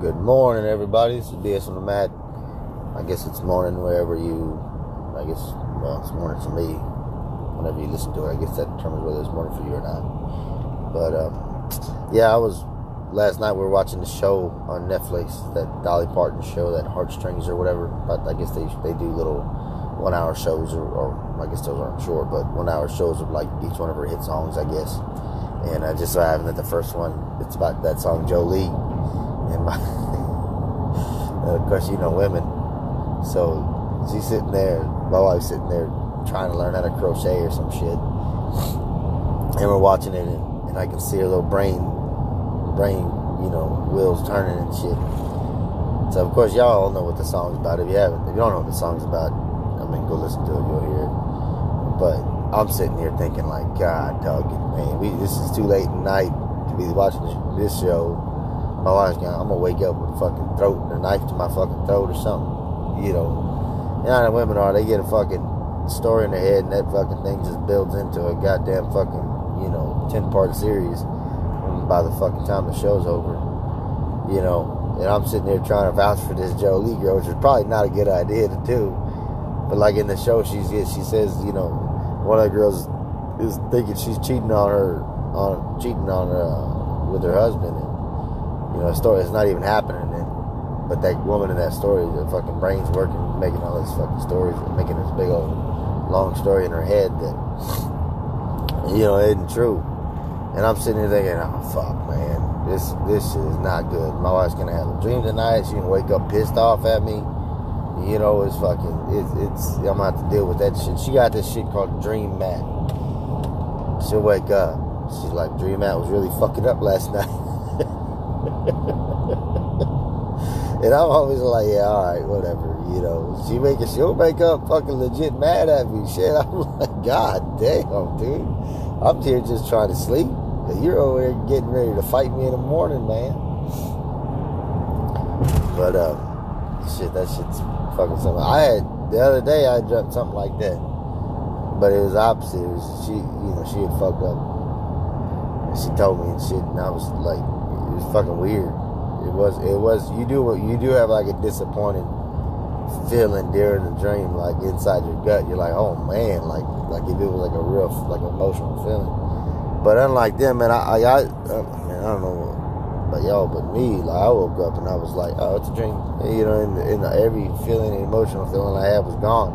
Good morning, everybody. This is BS on the mat. I guess it's morning wherever you. I guess well, it's morning for me. Whenever you listen to it, I guess that determines whether it's morning for you or not. But um, yeah, I was last night. We were watching the show on Netflix, that Dolly Parton show, that Heartstrings or whatever. But I guess they they do little one hour shows, or, or I guess those aren't short, but one hour shows of like each one of her hit songs, I guess. And I just so happened that the first one, it's about that song Jolene and my, of course, you know women. So she's sitting there, my wife's sitting there trying to learn how to crochet or some shit. And we're watching it, and, and I can see her little brain, brain, you know, wheels turning and shit. So of course, y'all all know what the song's about. If you haven't, if you don't know what the song's about, I mean, go listen to it, you'll hear it. But I'm sitting here thinking, like, God, dog, man, we this is too late at night to be watching this show my wife's going, I'm gonna wake up with a fucking throat and a knife to my fucking throat or something. You know, you know how women are. They get a fucking story in their head and that fucking thing just builds into a goddamn fucking, you know, 10 part series And by the fucking time the show's over. You know, and I'm sitting there trying to vouch for this Jolene girl, which is probably not a good idea to do. But like in the show, she's she says, you know, one of the girls is thinking she's cheating on her, on cheating on her uh, with her husband. You know, story is not even happening. And, but that woman in that story, the fucking brain's working, making all these fucking stories, making this big old long story in her head that, you know, isn't true. And I'm sitting there thinking, oh fuck, man, this this is not good. My wife's gonna have a dream tonight. She's gonna wake up pissed off at me. You know, it's fucking, it's, it's I'm gonna have to deal with that shit. She got this shit called Dream Matt. She'll wake up. She's like, Dream Matt was really fucking up last night. And I'm always like, yeah, all right, whatever, you know. She make it, she'll make up fucking legit mad at me. Shit, I'm like, God damn, dude. I'm here just trying to sleep. You're over there getting ready to fight me in the morning, man. But um, shit, that shit's fucking something. I had the other day I dreamt something like that, but it was opposite. It was she, you know, she had fucked up. And she told me and shit, and I was like, it was fucking weird. It was, it was. You do you do have like a disappointed feeling during the dream, like inside your gut. You're like, oh man, like like if it was like a real like emotional feeling. But unlike them, man, I, I, I man, I don't know about y'all, but me, like I woke up and I was like, oh, it's a dream. You know, and, every feeling, emotional feeling I had was gone.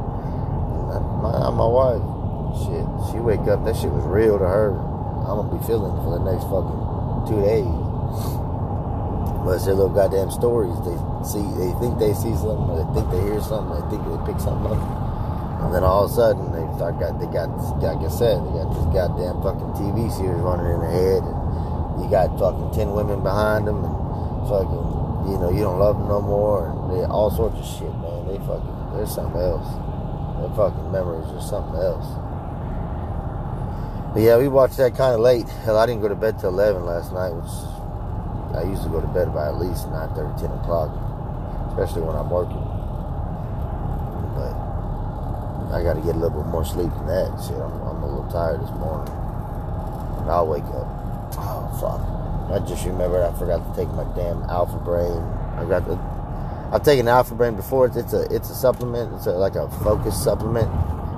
And my, my wife, shit, she wake up, that shit was real to her. I'm gonna be feeling for the next fucking two days. It's their little goddamn stories. They see, they think they see something, or they think they hear something, they think they pick something up, and then all of a sudden they start got they got like I said, they got this goddamn fucking TV series running in their head, and you got fucking ten women behind them, and fucking you know you don't love them no more, and they, all sorts of shit, man. They fucking there's something else. Their fucking memories are something else. But yeah, we watched that kind of late. Hell, I didn't go to bed till eleven last night, which I to go to bed by at least 9 30, 10 o'clock, especially when I'm working. But I got to get a little bit more sleep than that. Shit, I'm, I'm a little tired this morning. And I'll wake up. Oh, fuck. I just remembered I forgot to take my damn Alpha Brain. I got the. I've taken Alpha Brain before. It's, it's a it's a supplement. It's a, like a focus supplement.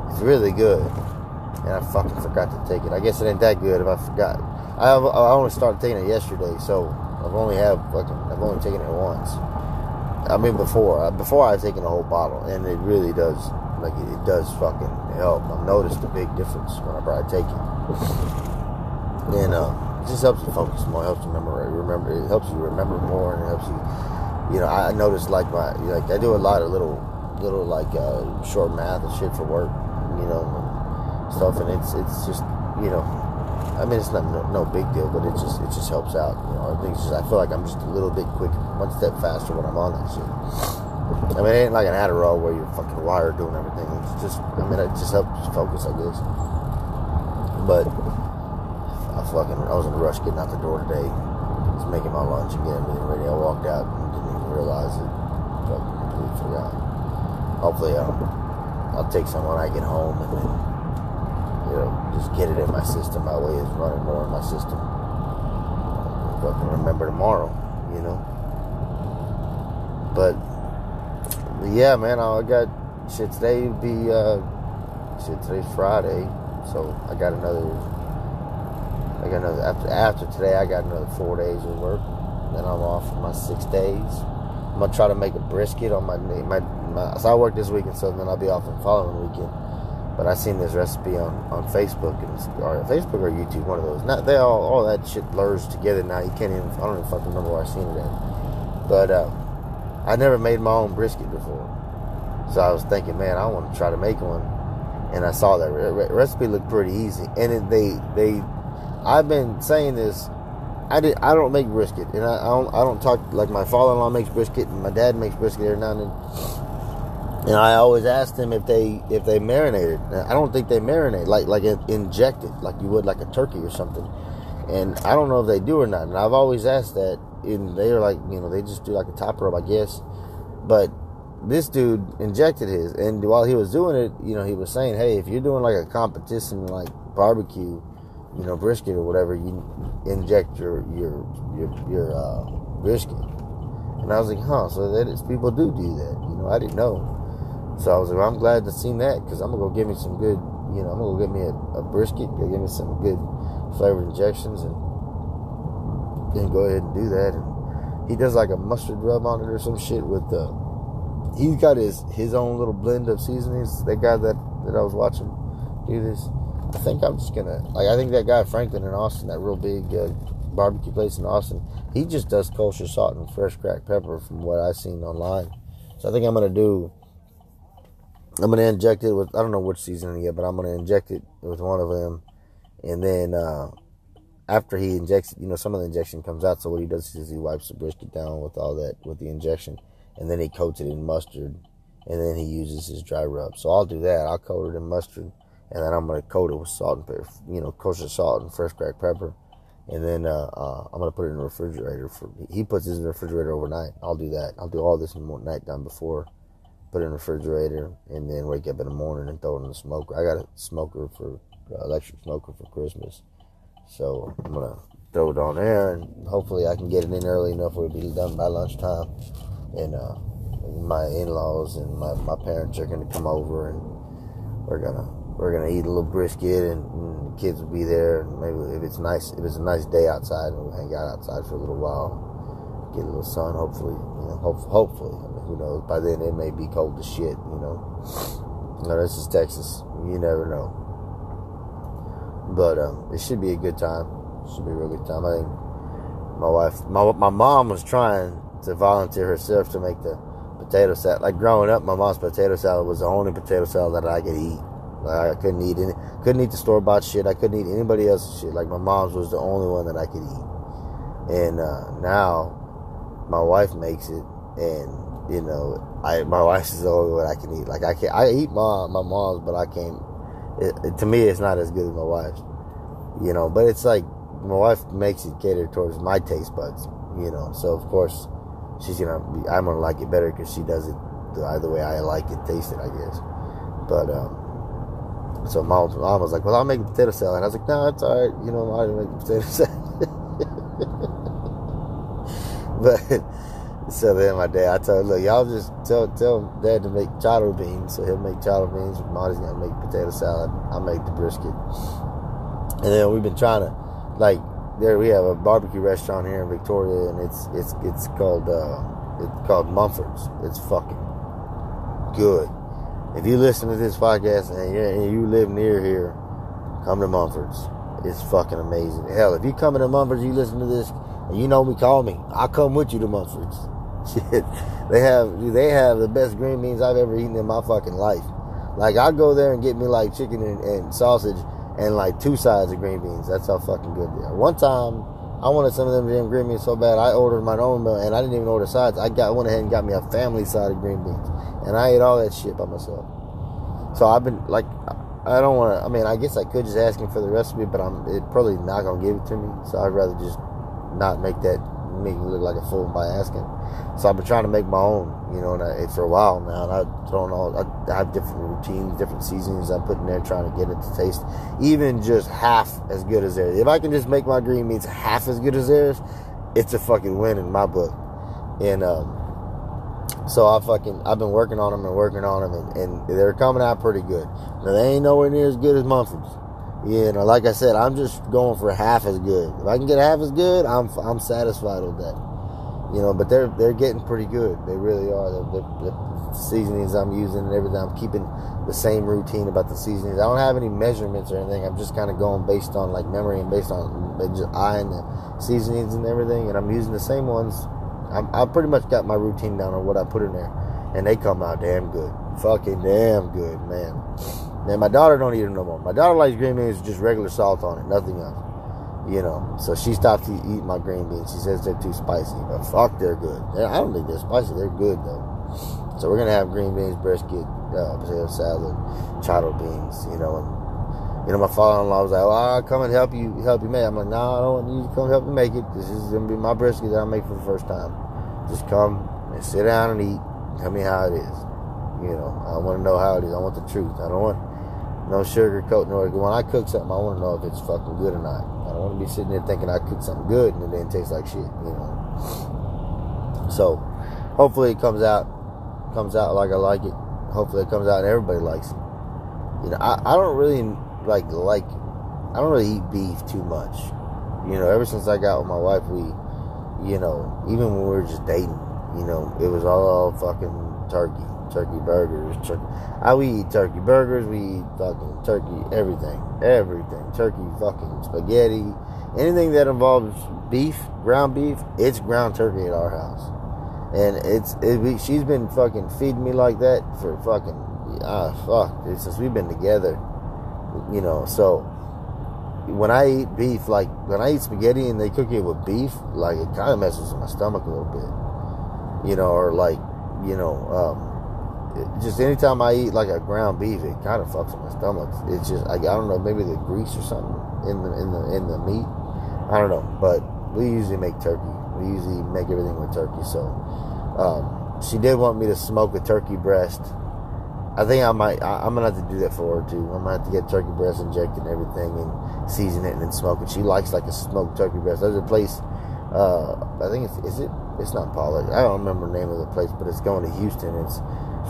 It's really good. And I fucking forgot to take it. I guess it ain't that good if I forgot. I, I only started taking it yesterday, so I've only have fucking I've only taken it once. I mean before uh, before I've taken a whole bottle, and it really does like it, does fucking help. I've noticed a big difference whenever I take it, and uh, it just helps you focus more, helps you remember, remember it helps you remember more, and it helps you. You know, I noticed like my like I do a lot of little little like uh, short math and shit for work, you know, stuff, and it's it's just you know I mean, it's not no, big deal, but it just it just helps out. You know, I think just I feel like I'm just a little bit quick, one step faster when I'm on that shit. I mean, it ain't like an Adderall where you're fucking wired doing everything. It's just, I mean, it just helps focus, I guess. But I fucking, I was in a rush getting out the door today. Was making my lunch and getting everything ready. I walked out and didn't even realize it. Fucking completely forgot. Hopefully, um, I'll take some when I get home and then you know, just get it in my system. My way is running more in my system. Fucking remember tomorrow, you know. but yeah, man, I got shit today. Be uh, shit today's Friday, so I got another. I got another after after today. I got another four days of work. Then I'm off for my six days. I'm gonna try to make a brisket on my my, my so I work this weekend, so then I'll be off the following weekend. But I seen this recipe on, on Facebook and or Facebook or YouTube, one of those. Not they all all that shit blurs together now. You can't even I don't even fucking remember where I seen it at. But uh, I never made my own brisket before, so I was thinking, man, I want to try to make one. And I saw that re- recipe looked pretty easy, and it, they they I've been saying this. I did. I don't make brisket, and I, I don't. I don't talk like my father-in-law makes brisket, and my dad makes brisket every now and then and I always ask them if they if they marinated. I don't think they marinate like like inject it like you would like a turkey or something. And I don't know if they do or not. And I've always asked that, and they're like, you know, they just do like a top rub, I guess. But this dude injected his, and while he was doing it, you know, he was saying, hey, if you're doing like a competition like barbecue, you know, brisket or whatever, you inject your your your your uh, brisket. And I was like, huh, so that is people do do that. You know, I didn't know. So I was like, well, I'm glad to see that because I'm gonna go get me some good, you know, I'm gonna go get me a, a brisket, go me some good flavored injections, and then go ahead and do that. And he does like a mustard rub on it or some shit with the. He's got his his own little blend of seasonings. That guy that that I was watching do this. I think I'm just gonna like. I think that guy Franklin in Austin, that real big uh, barbecue place in Austin, he just does kosher salt and fresh cracked pepper from what I've seen online. So I think I'm gonna do I'm gonna inject it with I don't know which seasoning yet, but I'm gonna inject it with one of them, and then uh, after he injects it, you know, some of the injection comes out. So what he does is he wipes the brisket down with all that with the injection, and then he coats it in mustard, and then he uses his dry rub. So I'll do that. I'll coat it in mustard, and then I'm gonna coat it with salt and pepper, you know, kosher salt and fresh cracked pepper, and then uh, uh, I'm gonna put it in the refrigerator. For he puts his in the refrigerator overnight. I'll do that. I'll do all this in the night time before put it in the refrigerator, and then wake up in the morning and throw it in the smoker. I got a smoker for uh, electric smoker for Christmas, so I'm gonna throw it on there, and hopefully I can get it in early enough where it'll be done by lunchtime. And uh, my in-laws and my, my parents are gonna come over, and we're gonna we're gonna eat a little brisket, and, and the kids will be there. Maybe if it's nice, if it's a nice day outside, we'll hang out outside for a little while, get a little sun. Hopefully, you know, hope, hopefully. Who knows? By then it may be cold as shit, you know. No, this is Texas. You never know. But um, it should be a good time. Should be a real good time. I think my wife, my my mom was trying to volunteer herself to make the potato salad. Like growing up, my mom's potato salad was the only potato salad that I could eat. Like I couldn't eat any, couldn't eat the store bought shit. I couldn't eat anybody else's shit. Like my mom's was the only one that I could eat. And uh, now my wife makes it, and you know, I my wife is the only one I can eat. Like I can I eat my my mom's, but I can't. It, it, to me, it's not as good as my wife's. You know, but it's like my wife makes it cater towards my taste buds. You know, so of course she's gonna be. I'm gonna like it better because she does it the way I like it, taste it, I guess. But um, so mom, mom was like, "Well, I'll make potato salad." And I was like, "No, it's all right. You know, I'll make potato salad." but so then my dad, I told him, look, y'all just tell tell dad to make charro beans, so he'll make charro beans. Monty's gonna make potato salad. I'll make the brisket. And then we've been trying to, like, there we have a barbecue restaurant here in Victoria, and it's it's it's called uh, it's called Mumphord's. It's fucking good. If you listen to this podcast and you, and you live near here, come to Mumphord's. It's fucking amazing. Hell, if you come to Mumphord's, you listen to this, you know me, call me. I'll come with you to Mumphord's. Shit, they have they have the best green beans I've ever eaten in my fucking life. Like I go there and get me like chicken and, and sausage and like two sides of green beans. That's how fucking good they are. One time I wanted some of them damn green beans so bad I ordered my own meal and I didn't even order sides. I got went ahead and got me a family side of green beans and I ate all that shit by myself. So I've been like I don't want to. I mean, I guess I could just ask him for the recipe, but I'm it probably not gonna give it to me. So I'd rather just not make that make me look like a fool by asking. So I've been trying to make my own, you know, and I, for a while now. And I don't know, I have different routines, different seasonings I put in there, trying to get it to taste even just half as good as theirs. If I can just make my green beans half as good as theirs, it's a fucking win in my book. And um, So I fucking I've been working on them and working on them, and, and they're coming out pretty good. Now they ain't nowhere near as good as Mumphord's. You know, like I said, I'm just going for half as good. If I can get half as good, I'm I'm satisfied with that. You know, but they're they're getting pretty good. They really are. The, the, the seasonings I'm using and everything, I'm keeping the same routine about the seasonings. I don't have any measurements or anything. I'm just kind of going based on like memory and based on just eyeing the seasonings and everything. And I'm using the same ones. I'm, I pretty much got my routine down on what I put in there, and they come out damn good. Fucking damn good, man. Man, my daughter don't eat them no more. My daughter likes green beans with just regular salt on it, nothing else. You know, so she stopped eating my green beans. She says they're too spicy, but fuck, they're good. I don't think they're spicy. They're good though. So we're gonna have green beans, brisket, uh, potato salad, charro beans. You know, and you know my father-in-law was like, "Well, I'll come and help you, help you make." I'm like, "No, nah, I don't want you to come help me make it. This is gonna be my brisket that I make for the first time. Just come and sit down and eat. Tell me how it is. You know, I want to know how it is. I want the truth. I don't want no sugar coating or when I cook something, I want to know if it's fucking good or not. I don't want to be sitting there thinking I cooked something good and it didn't taste like shit. You know. So, hopefully it comes out comes out like I like it. Hopefully it comes out and everybody likes it. You know, I, I don't really like like I don't really eat beef too much. You know, ever since I got with my wife, we, you know, even when we were just dating, you know, it was all fucking turkey, turkey burgers, turkey. I we eat turkey burgers, we eat fucking turkey everything, everything, turkey fucking spaghetti, anything that involves beef, ground beef, it's ground turkey at our house and it's it, she's been fucking feeding me like that for fucking ah fuck since we've been together, you know. So when I eat beef, like when I eat spaghetti and they cook it with beef, like it kind of messes with my stomach a little bit, you know, or like you know, um, just anytime I eat like a ground beef, it kind of fucks my stomach. It's just I, I don't know, maybe the grease or something in the in the in the meat. I don't know, but we usually make turkey. We usually make everything with turkey, so um, she did want me to smoke a turkey breast. I think I might. I, am gonna have to do that for her too. I'm gonna have to get turkey breast injected and everything, and season it and then smoke it. She likes like a smoked turkey breast. There's a place. Uh, I think it's is it. It's not Pollock. I don't remember the name of the place, but it's going to Houston. It's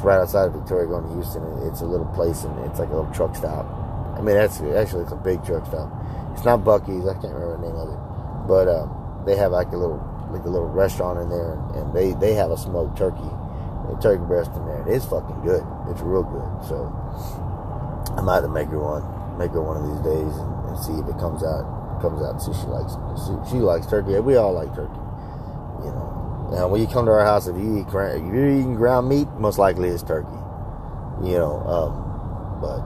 right outside of Victoria, going to Houston. It's a little place, and it's like a little truck stop. I mean, that's actually it's a big truck stop. It's not Buc-ee's. I can't remember the name of it, but um, they have like a little like a little restaurant in there, and they they have a smoked turkey, a turkey breast in there. It's fucking good. It's real good. So I might have to make her one, make her one of these days, and, and see if it comes out comes out. See she likes she likes turkey. We all like turkey. You know. Now when you come to our house, if you eat if you're eating ground meat, most likely it's turkey. You know. Um, but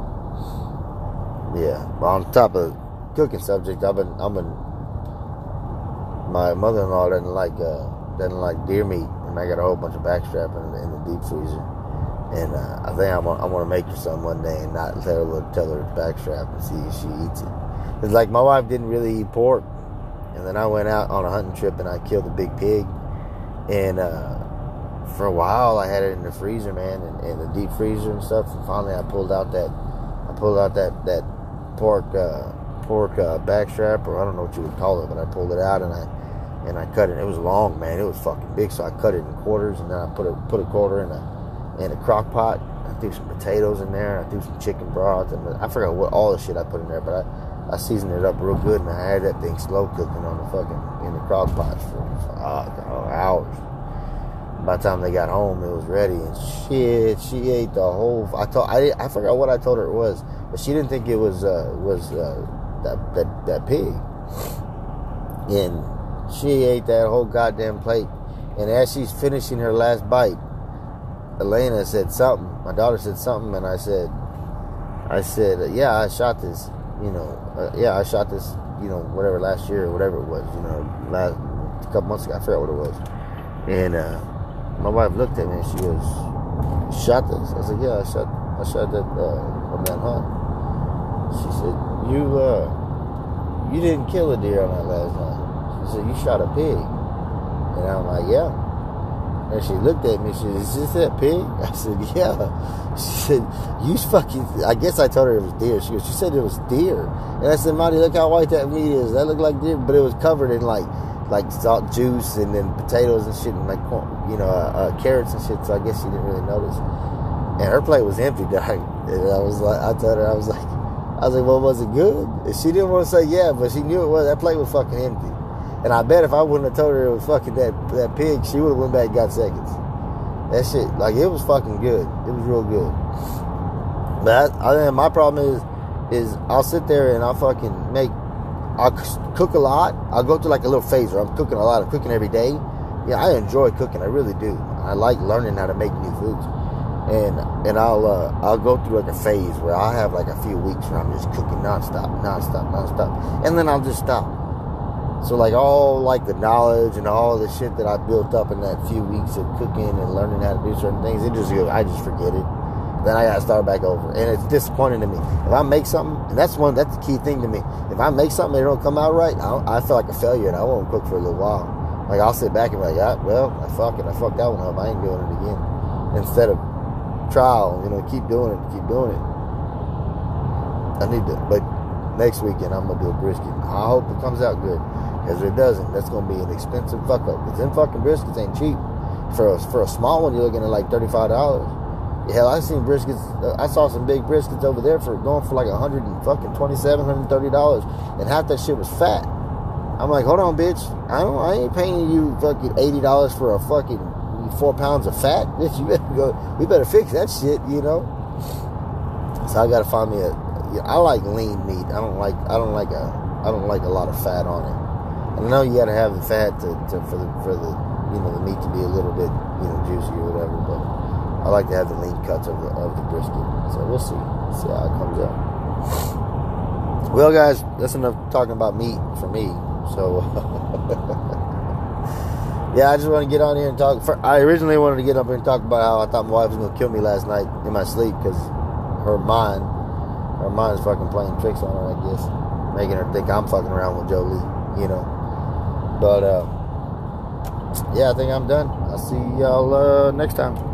yeah. But On top of cooking subject, I've been I've been my mother-in-law doesn't like uh, doesn't like deer meat, and I got a whole bunch of backstrap in, in the deep freezer. And uh, I think I'm gonna, I'm gonna make her some one day and not tell her tell her backstrap and see if she eats it. It's like my wife didn't really eat pork, and then I went out on a hunting trip and I killed a big pig, and uh, for a while I had it in the freezer, man, in, in the deep freezer and stuff. And finally I pulled out that I pulled out that that pork uh, pork uh, backstrap, or I don't know what you would call it, but I pulled it out and I and I cut it. It was long, man. It was fucking big, so I cut it in quarters, and then I put a put a quarter in a in a crock pot. I threw some potatoes in there, and I threw some chicken broth, and I forgot what all the shit I put in there, but I I seasoned it up real good, and I had that thing slow cooking on the fucking in the crock pot for, uh, hours. By the time they got home, it was ready, and shit, she ate the whole. I told I I forgot what I told her it was, but she didn't think it was uh, was uh, that that that pig, and she ate that whole goddamn plate. And as she's finishing her last bite, Elena said something. My daughter said something, and I said, I said, yeah, I shot this, you know, uh, yeah, I shot this, you know, whatever last year or whatever it was, you know, last a couple months ago. I forgot what it was. And uh, my wife looked at me and she goes, "Shot this?" I said, "Yeah, I shot, I shot that uh, on that hunt." She said, "You, uh, you didn't kill a deer on that last hunt." She said, You shot a pig. And I'm like, Yeah. And she looked at me, she said, Is this that pig? I said, Yeah. She said, You fucking I guess I told her it was deer. She goes, She said it was deer. And I said, Marty, look how white that meat is. That looked like deer, but it was covered in like like salt juice and then potatoes and shit and like you know uh, uh, carrots and shit. So I guess she didn't really notice. And her plate was empty, dog. And I was like, I told her, I was like, I was like, well, was it good? And she didn't want to say yeah, but she knew it was. That plate was fucking empty. And I bet if I wouldn't have told her it was fucking that that pig, she would have went back and got seconds. That shit, like it was fucking good. It was real good. But I, I my problem is, is I'll sit there and I'll fucking make, I'll cook a lot. I'll go through like a little phase where I'm cooking a lot. I'm cooking every day. Yeah, I enjoy cooking. I really do. I like learning how to make new foods and and I'll uh, I'll go through like a phase where I'll have like a few weeks where I'm just cooking nonstop, nonstop, nonstop, and then I'll just stop. So like all like the knowledge and all the shit that I built up in that few weeks of cooking and learning how to do certain things, it just I just forget it. Then I gotta start back over, and it's disappointing to me. If I make something, and that's one that's the key thing to me. If I make something and it don't come out right, I, I feel like a failure, and I won't cook for a little while. Like I'll sit back and be like, ah, well, I fuck it, I fucked that one up. I ain't doing it again. Instead of trial, you know, keep doing it, keep doing it. I need to, but next weekend I'm gonna do a brisket. I hope it comes out good. Because if it doesn't, that's gonna be an expensive fuck up. Because them fucking briskets ain't cheap. For a, for a small one, you're looking at like thirty five dollars. Hell, I seen briskets. Uh, I saw some big briskets over there for going for like a hundred and fucking twenty seven, hundred thirty dollars, and half that shit was fat. I'm like, hold on, bitch. I don't. I ain't paying you fucking eighty dollars for a fucking four pounds of fat, bitch, you better go. We better fix that shit, you know. So I gotta find me a. I like lean meat. I don't like. I don't like a. I don't like a lot of fat on it. I know you gotta have the fat to, to for the for the you know the meat to be a little bit you know juicy or whatever. But I like to have the lean cuts of the of the brisket. So we'll see. See how it comes out. Well, guys, that's enough talking about meat for me. So. yeah, I just want to get on here and talk. For, I originally wanted to get up here and talk about how I thought my wife was going to kill me last night in my sleep because her mind, her mind is fucking playing tricks on her, I guess, making her think I'm fucking around with Jolene, you know. But uh, yeah, I think I'm done. I'll see y'all uh, next time.